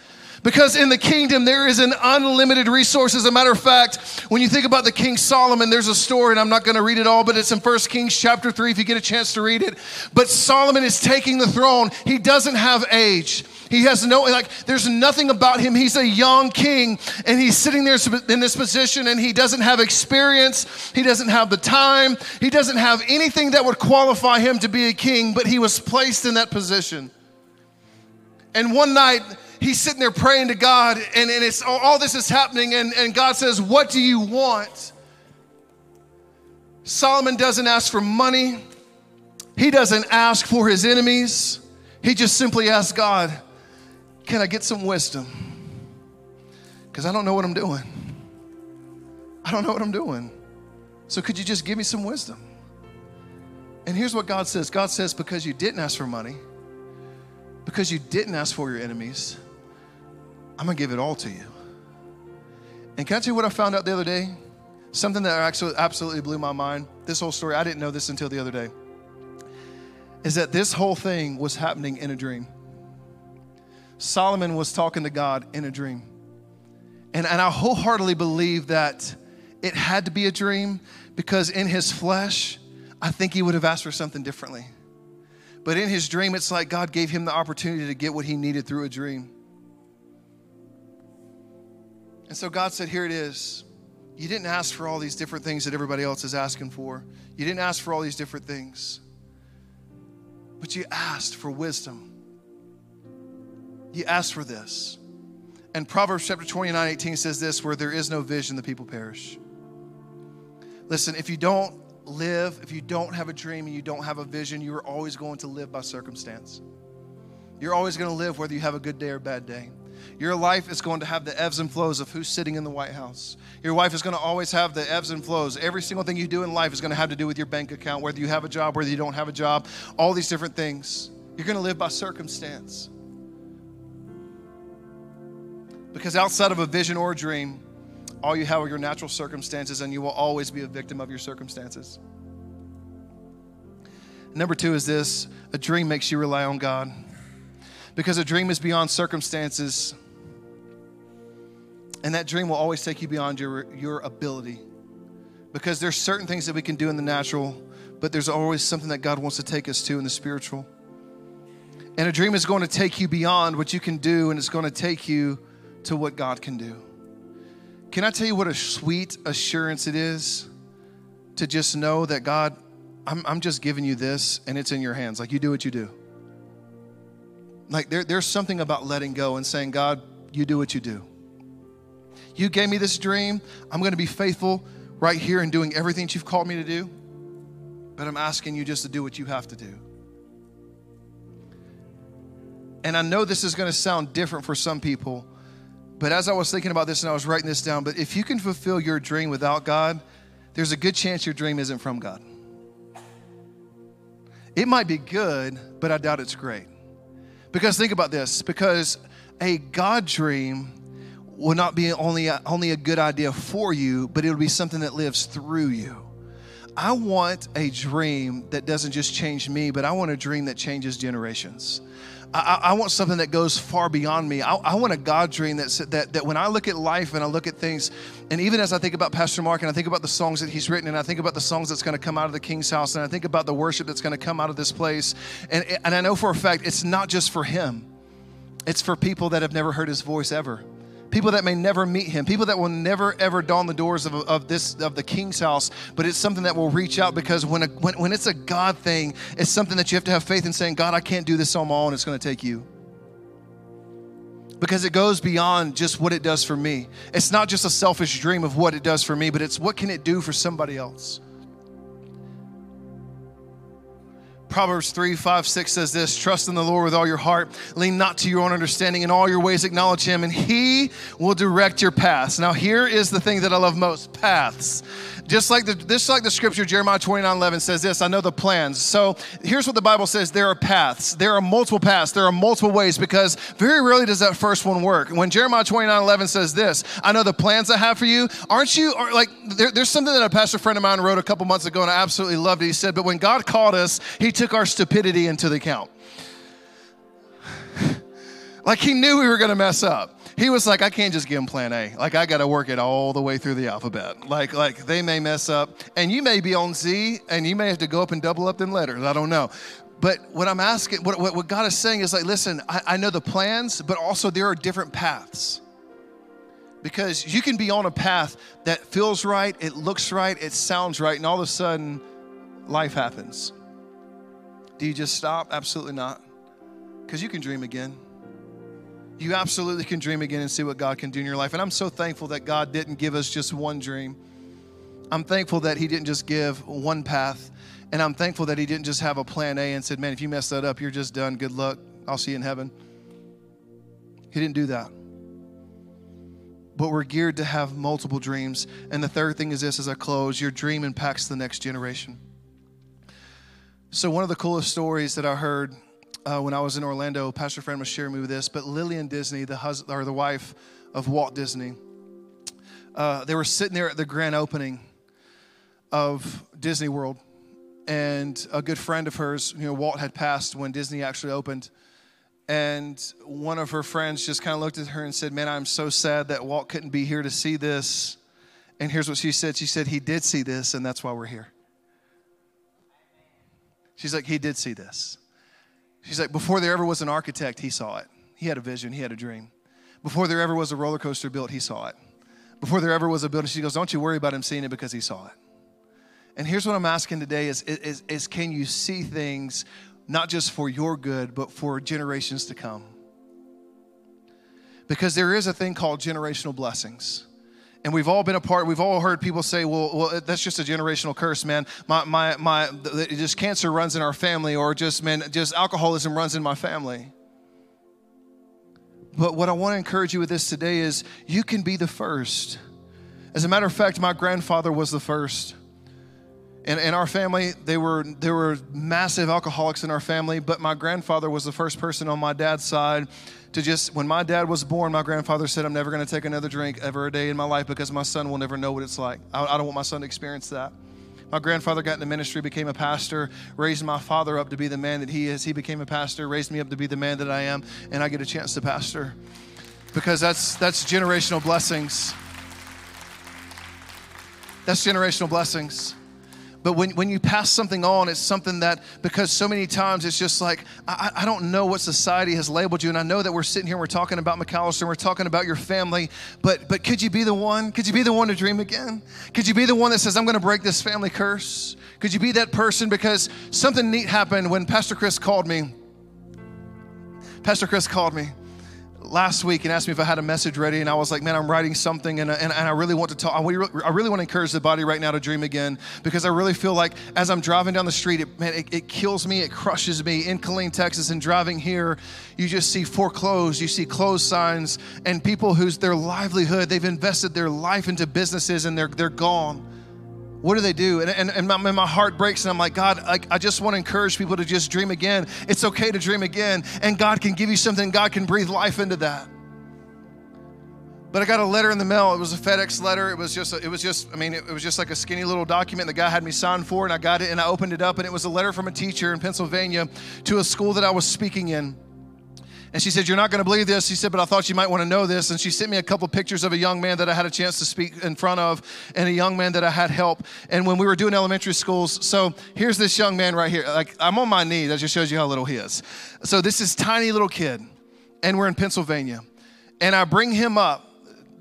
Speaker 2: Because in the kingdom, there is an unlimited resource. As a matter of fact, when you think about the King Solomon, there's a story, and I'm not going to read it all, but it's in 1 Kings chapter 3 if you get a chance to read it. But Solomon is taking the throne. He doesn't have age. He has no, like, there's nothing about him. He's a young king, and he's sitting there in this position, and he doesn't have experience. He doesn't have the time. He doesn't have anything that would qualify him to be a king, but he was placed in that position. And one night, he's sitting there praying to God, and, and it's all this is happening, and, and God says, What do you want? Solomon doesn't ask for money, he doesn't ask for his enemies. He just simply asks God, Can I get some wisdom? Because I don't know what I'm doing. I don't know what I'm doing. So could you just give me some wisdom? And here's what God says God says, Because you didn't ask for money, because you didn't ask for your enemies, I'm gonna give it all to you. And can I tell you what I found out the other day? Something that actually absolutely blew my mind. This whole story, I didn't know this until the other day. Is that this whole thing was happening in a dream. Solomon was talking to God in a dream. And, and I wholeheartedly believe that it had to be a dream because in his flesh, I think he would have asked for something differently. But in his dream, it's like God gave him the opportunity to get what he needed through a dream. And so God said, Here it is. You didn't ask for all these different things that everybody else is asking for. You didn't ask for all these different things. But you asked for wisdom. You asked for this. And Proverbs chapter 29 18 says this where there is no vision, the people perish. Listen, if you don't live, if you don't have a dream and you don't have a vision, you are always going to live by circumstance. You're always going to live whether you have a good day or a bad day. Your life is going to have the ebbs and flows of who's sitting in the White House. Your wife is going to always have the ebbs and flows. Every single thing you do in life is going to have to do with your bank account, whether you have a job, whether you don't have a job, all these different things. You're going to live by circumstance. Because outside of a vision or a dream, all you have are your natural circumstances, and you will always be a victim of your circumstances. Number two is this a dream makes you rely on God because a dream is beyond circumstances. And that dream will always take you beyond your, your ability. Because there's certain things that we can do in the natural, but there's always something that God wants to take us to in the spiritual. And a dream is going to take you beyond what you can do, and it's going to take you to what God can do. Can I tell you what a sweet assurance it is to just know that God, I'm, I'm just giving you this and it's in your hands? Like you do what you do. Like there, there's something about letting go and saying, God, you do what you do. You gave me this dream. I'm going to be faithful right here and doing everything that you've called me to do. But I'm asking you just to do what you have to do. And I know this is going to sound different for some people, but as I was thinking about this and I was writing this down, but if you can fulfill your dream without God, there's a good chance your dream isn't from God. It might be good, but I doubt it's great. Because think about this because a God dream will not be only a, only a good idea for you, but it'll be something that lives through you. I want a dream that doesn't just change me, but I want a dream that changes generations. I, I, want something that goes far beyond me. I, I want a God dream that's, that, that when I look at life and I look at things, and even as I think about Pastor Mark and I think about the songs that he's written, and I think about the songs that's going to come out of the King's house, and I think about the worship that's going to come out of this place, and, and I know for a fact it's not just for him, it's for people that have never heard his voice ever people that may never meet him, people that will never ever dawn the doors of, of this of the king's house, but it's something that will reach out because when, a, when when it's a God thing, it's something that you have to have faith in saying, God, I can't do this on my own, it's gonna take you. Because it goes beyond just what it does for me. It's not just a selfish dream of what it does for me, but it's what can it do for somebody else. Proverbs 3, 5, 6 says this Trust in the Lord with all your heart. Lean not to your own understanding. In all your ways, acknowledge Him, and He will direct your paths. Now, here is the thing that I love most paths. Just like the, just like the scripture, Jeremiah 29 11 says this I know the plans. So here's what the Bible says there are paths. There are multiple paths. There are multiple ways because very rarely does that first one work. When Jeremiah 29 11 says this, I know the plans I have for you. Aren't you, like, there, there's something that a pastor friend of mine wrote a couple months ago and I absolutely loved it. He said, But when God called us, He took our stupidity into the account. like He knew we were going to mess up he was like, I can't just give him plan A. Like I got to work it all the way through the alphabet. Like like they may mess up, and you may be on Z, and you may have to go up and double up them letters. I don't know. But what I'm asking, what, what, God is saying is like, listen, I, I know the plans, but also there are different paths. Because you can be on a path that feels right, it looks right, it sounds right, and all of a sudden, life happens. Do you just stop? Absolutely not. Because you can dream again you absolutely can dream again and see what God can do in your life. And I'm so thankful that God didn't give us just one dream. I'm thankful that He didn't just give one path. And I'm thankful that He didn't just have a plan A and said, Man, if you mess that up, you're just done. Good luck. I'll see you in heaven. He didn't do that. But we're geared to have multiple dreams. And the third thing is this as I close your dream impacts the next generation. So, one of the coolest stories that I heard uh, when I was in Orlando, Pastor Friend was sharing me with this, but Lillian Disney, the husband or the wife of Walt Disney, uh, they were sitting there at the grand opening of Disney World, and a good friend of hers, you know, Walt had passed when Disney actually opened. And one of her friends just kind of looked at her and said, Man, I'm so sad that Walt couldn't be here to see this. And here's what she said She said, He did see this, and that's why we're here. She's like, He did see this. She's like, before there ever was an architect, he saw it. He had a vision, he had a dream. Before there ever was a roller coaster built, he saw it. Before there ever was a building, she goes, Don't you worry about him seeing it because he saw it. And here's what I'm asking today is, is, is can you see things not just for your good, but for generations to come? Because there is a thing called generational blessings. And we've all been a part, we've all heard people say, well, well that's just a generational curse, man. My, my, my, just cancer runs in our family, or just, man, just alcoholism runs in my family. But what I want to encourage you with this today is you can be the first. As a matter of fact, my grandfather was the first. In, in our family, they were, there were massive alcoholics in our family, but my grandfather was the first person on my dad's side to just, when my dad was born, my grandfather said, I'm never going to take another drink ever a day in my life because my son will never know what it's like. I, I don't want my son to experience that. My grandfather got into ministry, became a pastor, raised my father up to be the man that he is. He became a pastor, raised me up to be the man that I am, and I get a chance to pastor because that's, that's generational blessings. That's generational blessings. But when, when you pass something on, it's something that, because so many times it's just like, I, I don't know what society has labeled you. And I know that we're sitting here and we're talking about McAlester and we're talking about your family, but, but could you be the one? Could you be the one to dream again? Could you be the one that says, I'm going to break this family curse? Could you be that person? Because something neat happened when Pastor Chris called me. Pastor Chris called me last week and asked me if I had a message ready, and I was like, man, I'm writing something, and, and, and I really want to talk. I really, I really want to encourage the body right now to dream again because I really feel like as I'm driving down the street, it, man, it, it kills me, it crushes me. In Killeen, Texas, and driving here, you just see foreclosed, you see closed signs, and people whose their livelihood, they've invested their life into businesses, and they're they're gone what do they do? And, and, and my, my, heart breaks, and I'm like, God, I, I just want to encourage people to just dream again. It's okay to dream again, and God can give you something, God can breathe life into that. But I got a letter in the mail. It was a FedEx letter. It was just, a, it was just, I mean, it, it was just like a skinny little document. The guy had me sign for, and I got it, and I opened it up, and it was a letter from a teacher in Pennsylvania to a school that I was speaking in. And she said, You're not going to believe this. She said, But I thought you might want to know this. And she sent me a couple pictures of a young man that I had a chance to speak in front of and a young man that I had help. And when we were doing elementary schools, so here's this young man right here. Like, I'm on my knee. That just shows you how little he is. So this is tiny little kid, and we're in Pennsylvania. And I bring him up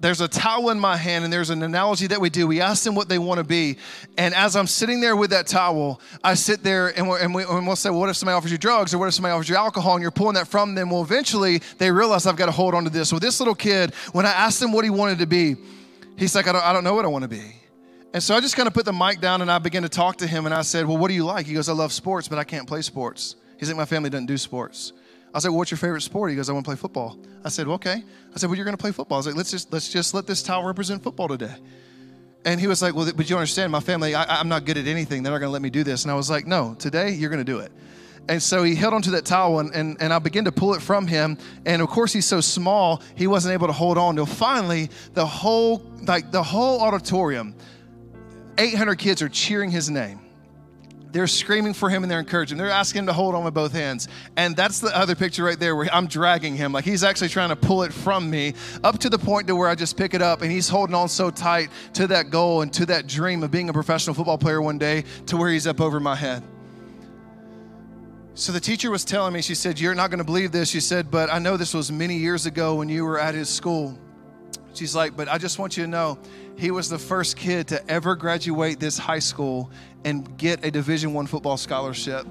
Speaker 2: there's a towel in my hand and there's an analogy that we do. We ask them what they want to be. And as I'm sitting there with that towel, I sit there and, and, we, and we'll say, well, what if somebody offers you drugs or what if somebody offers you alcohol and you're pulling that from them? Well, eventually they realize I've got to hold on to this. So this little kid, when I asked him what he wanted to be, he's like, I don't, I don't know what I want to be. And so I just kind of put the mic down and I began to talk to him and I said, well, what do you like? He goes, I love sports, but I can't play sports. He's like, my family doesn't do sports. I said, well, what's your favorite sport? He goes, I want to play football. I said, well, okay. I said, well, you're going to play football. I was like, let's just, let's just let this towel represent football today. And he was like, well, but you understand, my family, I, am not good at anything. They're not going to let me do this. And I was like, no, today you're going to do it. And so he held onto that towel and, and, and I began to pull it from him. And of course, he's so small, he wasn't able to hold on. Until finally, the whole, like the whole auditorium, 800 kids are cheering his name. They're screaming for him and they're encouraging. They're asking him to hold on with both hands. And that's the other picture right there where I'm dragging him. Like he's actually trying to pull it from me up to the point to where I just pick it up and he's holding on so tight to that goal and to that dream of being a professional football player one day to where he's up over my head. So the teacher was telling me, she said, You're not going to believe this. She said, But I know this was many years ago when you were at his school. She's like, But I just want you to know, he was the first kid to ever graduate this high school and get a Division One football scholarship.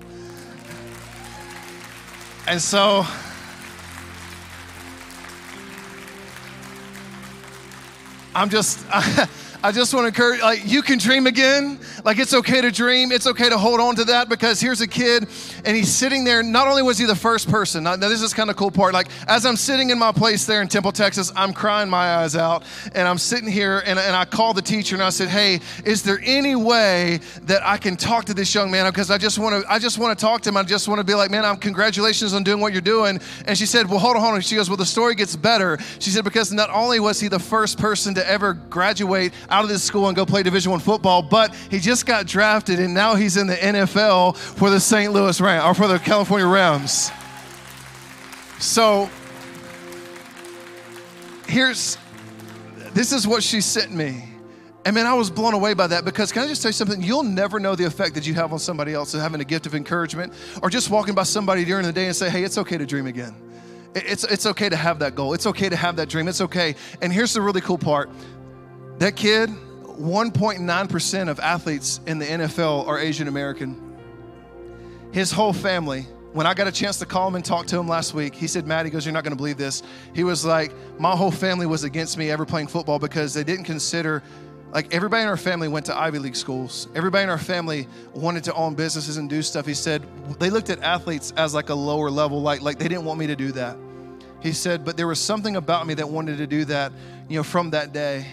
Speaker 2: And so I'm just I just want to encourage, like, you can dream again. Like, it's okay to dream. It's okay to hold on to that because here's a kid and he's sitting there. Not only was he the first person, now, this is kind of cool part. Like, as I'm sitting in my place there in Temple, Texas, I'm crying my eyes out and I'm sitting here and, and I called the teacher and I said, Hey, is there any way that I can talk to this young man? Because I just want to, I just want to talk to him. I just want to be like, Man, I'm congratulations on doing what you're doing. And she said, Well, hold on, hold on. She goes, Well, the story gets better. She said, Because not only was he the first person to ever graduate out of this school and go play Division One football, but he just got drafted and now he's in the NFL for the St. Louis Rams or for the California Rams. So here's this is what she sent me. And man, I was blown away by that because can I just tell you something? You'll never know the effect that you have on somebody else having a gift of encouragement or just walking by somebody during the day and say, hey, it's okay to dream again. It's, it's okay to have that goal. It's okay to have that dream. It's okay. And here's the really cool part that kid, 1.9% of athletes in the NFL are Asian American. His whole family, when I got a chance to call him and talk to him last week, he said, Matt, he goes, You're not gonna believe this. He was like, My whole family was against me ever playing football because they didn't consider, like, everybody in our family went to Ivy League schools. Everybody in our family wanted to own businesses and do stuff. He said, They looked at athletes as like a lower level, like, like they didn't want me to do that. He said, But there was something about me that wanted to do that, you know, from that day.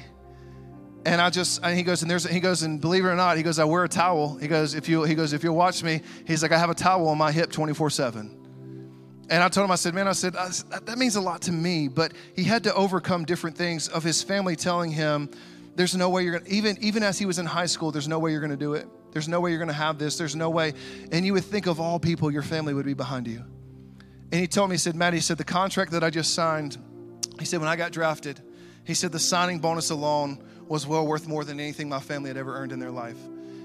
Speaker 2: And I just, and he goes, and there's, he goes, and believe it or not, he goes, I wear a towel. He goes, if you, he goes, if you'll watch me, he's like, I have a towel on my hip 24 seven. And I told him, I said, man, I said, that means a lot to me. But he had to overcome different things of his family telling him, there's no way you're to, even, even as he was in high school, there's no way you're to do it. There's no way you're to have this. There's no way. And you would think of all people, your family would be behind you. And he told me, he said, Matt, he said, the contract that I just signed, he said, when I got drafted, he said, the signing bonus alone was well worth more than anything my family had ever earned in their life.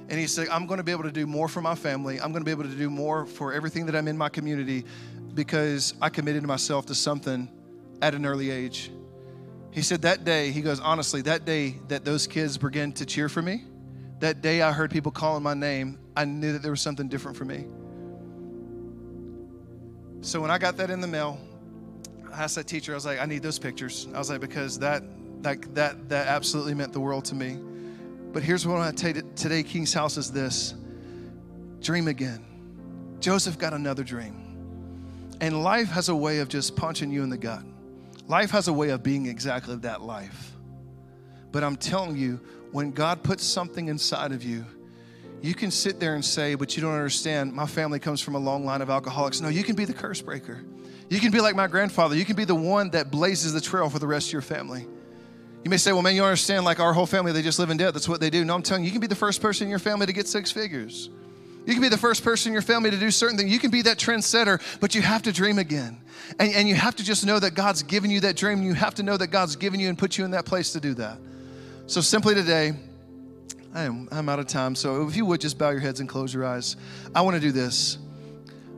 Speaker 2: And he said, I'm going to be able to do more for my family. I'm going to be able to do more for everything that I'm in my community because I committed myself to something at an early age. He said, That day, he goes, honestly, that day that those kids began to cheer for me, that day I heard people calling my name, I knew that there was something different for me. So when I got that in the mail, I asked that teacher, I was like, I need those pictures. I was like, because that, like, that, that absolutely meant the world to me. But here's what I want to tell you today, King's House is this dream again. Joseph got another dream. And life has a way of just punching you in the gut. Life has a way of being exactly that life. But I'm telling you, when God puts something inside of you, you can sit there and say, but you don't understand, my family comes from a long line of alcoholics. No, you can be the curse breaker. You can be like my grandfather. You can be the one that blazes the trail for the rest of your family. You may say, well, man, you understand, like our whole family, they just live in debt. That's what they do. No, I'm telling you, you can be the first person in your family to get six figures. You can be the first person in your family to do certain things. You can be that trendsetter, but you have to dream again. And, and you have to just know that God's given you that dream. You have to know that God's given you and put you in that place to do that. So simply today, I am, I'm out of time. So if you would just bow your heads and close your eyes. I want to do this.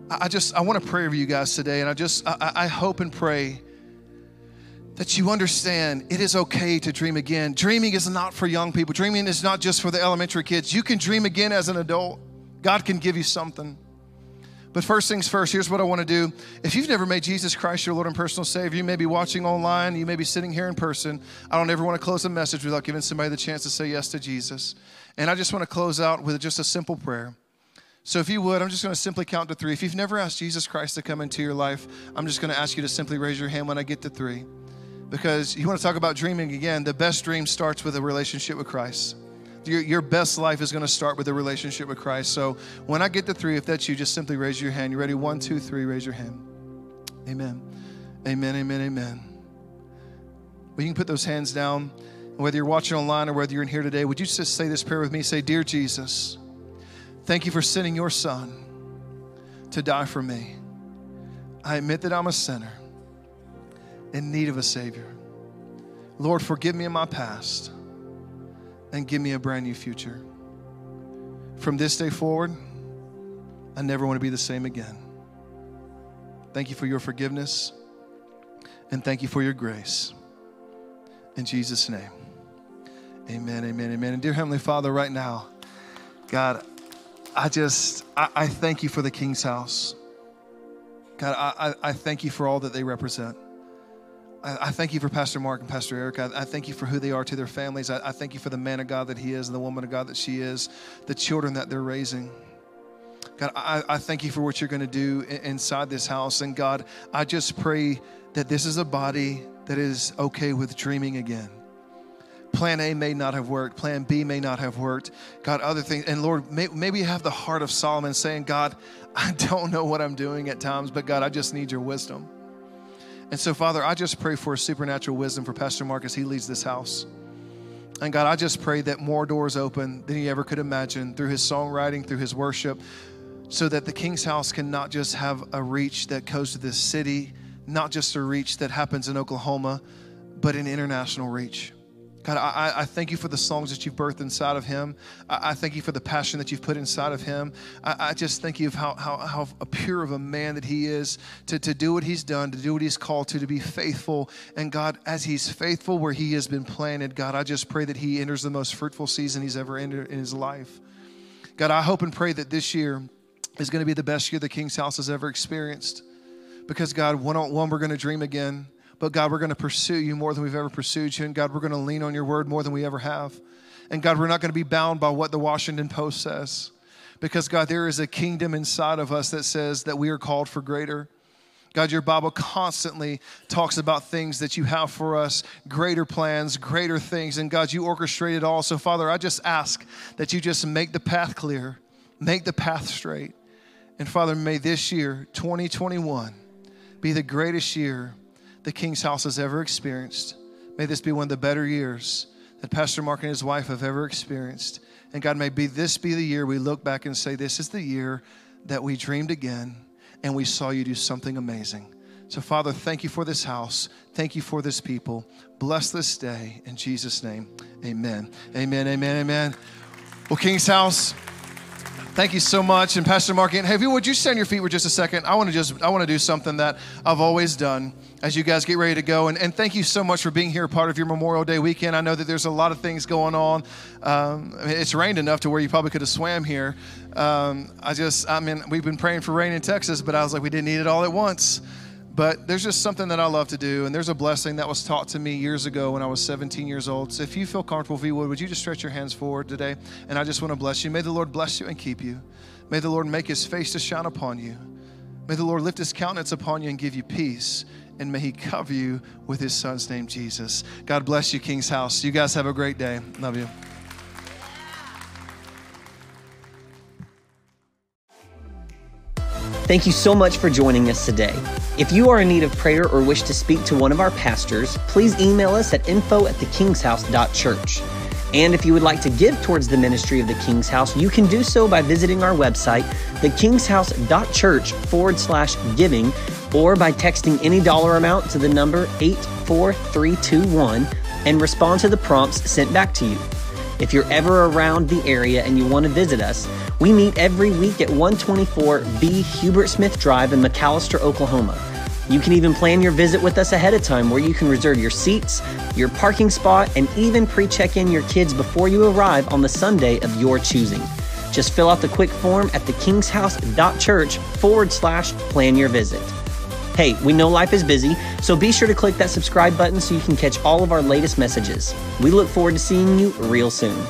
Speaker 2: I just, I want to pray over you guys today. And I just, I, I hope and pray that you understand it is okay to dream again. Dreaming is not for young people. Dreaming is not just for the elementary kids. You can dream again as an adult. God can give you something. But first things first, here's what I want to do. If you've never made Jesus Christ your Lord and personal Savior, you may be watching online, you may be sitting here in person. I don't ever want to close a message without giving somebody the chance to say yes to Jesus. And I just want to close out with just a simple prayer. So if you would, I'm just going to simply count to three. If you've never asked Jesus Christ to come into your life, I'm just going to ask you to simply raise your hand when I get to three. Because you want to talk about dreaming again, the best dream starts with a relationship with Christ. Your, your best life is going to start with a relationship with Christ. So when I get to three, if that's you, just simply raise your hand. You ready? One, two, three, raise your hand. Amen. Amen, amen, amen. Well, you can put those hands down. Whether you're watching online or whether you're in here today, would you just say this prayer with me? Say, Dear Jesus, thank you for sending your son to die for me. I admit that I'm a sinner in need of a Savior. Lord, forgive me in my past and give me a brand new future. From this day forward, I never want to be the same again. Thank you for your forgiveness and thank you for your grace. In Jesus' name, amen, amen, amen. And dear Heavenly Father, right now, God, I just, I, I thank you for the King's house. God, I, I thank you for all that they represent. I, thank you for Pastor Mark and Pastor Eric. I, I thank you for who they are to their families. I, I, thank you for the man of God that he is and the woman of God that she is, the children that they're raising. God, I, I thank you for what you're going to do inside this house. And God, I just pray that this is a body that is okay with dreaming again. Plan A may not have worked. Plan B may not have worked. God, other things. And Lord, may, maybe you have the heart of Solomon saying, God, I don't know what I'm doing at times, but God, I just need your wisdom. And so, Father, I just pray for supernatural wisdom for Pastor Mark as he leads this house. And God, I just pray that more doors open than he ever could imagine through his songwriting, through his worship, so that the King's house can not just have a reach that goes to this city, not just a reach that happens in Oklahoma, but an international reach. God, I, I, thank you for the songs that you've birthed inside of him. I, I thank you for the passion that you've put inside of him. I, I, just thank you of how, how, how pure of a man that he is to, to do what he's done, to do what he's called to, to be faithful. And God, as he's faithful where he has been planted, God, I just pray that he enters the most fruitful season he's ever entered in his life. God, I hope and pray that this year is going to be the best year the King's House has ever experienced. Because, God, one on one, we're going to dream again. But God, we're going to pursue you more than we've ever pursued you. And God, we're going to lean on your word more than we ever have. And God, we're not going to be bound by what the Washington Post says. Because, God, there is a kingdom inside of us that says that we are called for greater. God, your Bible constantly talks about things that you have for us, greater plans, greater things. And God, you orchestrate it all. So, Father, I just ask that you just make the path clear, make the path straight. And Father, may this year, 2021, be the greatest year the King's house has ever experienced. May this be one of the better years that Pastor Mark and his wife have ever experienced. And God, may be this be the year we look back and say, This is the year that we dreamed again and we saw you do something amazing. So, Father, thank you for this house. Thank you for this people. Bless this day. In Jesus' name, amen. Amen, amen, amen. Well, King's house. Thank you so much. And Pastor Mark, hey, would you stand your feet for just a second? I want to just I want to do something that I've always done as you guys get ready to go. And, and thank you so much for being here, part of your Memorial Day weekend. I know that there's a lot of things going on. Um, I mean, it's rained enough to where you probably could have swam here. Um, I just, I mean, we've been praying for rain in Texas, but I was like, we didn't need it all at once. But there's just something that I love to do, and there's a blessing that was taught to me years ago when I was 17 years old. So if you feel comfortable, if you would, would you just stretch your hands forward today? And I just want to bless you. May the Lord bless you and keep you. May the Lord make his face to shine upon you. May the Lord lift his countenance upon you and give you peace. And may he cover you with his son's name, Jesus. God bless you, King's House. You guys have a great day. Love you.
Speaker 1: Thank you so much for joining us today. If you are in need of prayer or wish to speak to one of our pastors, please email us at info at thekingshouse.church. And if you would like to give towards the ministry of the King's House, you can do so by visiting our website, thekingshouse.church forward slash giving, or by texting any dollar amount to the number 84321 and respond to the prompts sent back to you. If you're ever around the area and you want to visit us, we meet every week at 124B Hubert Smith Drive in McAlester, Oklahoma. You can even plan your visit with us ahead of time where you can reserve your seats, your parking spot, and even pre check in your kids before you arrive on the Sunday of your choosing. Just fill out the quick form at thekingshouse.church forward slash plan your visit. Hey, we know life is busy, so be sure to click that subscribe button so you can catch all of our latest messages. We look forward to seeing you real soon.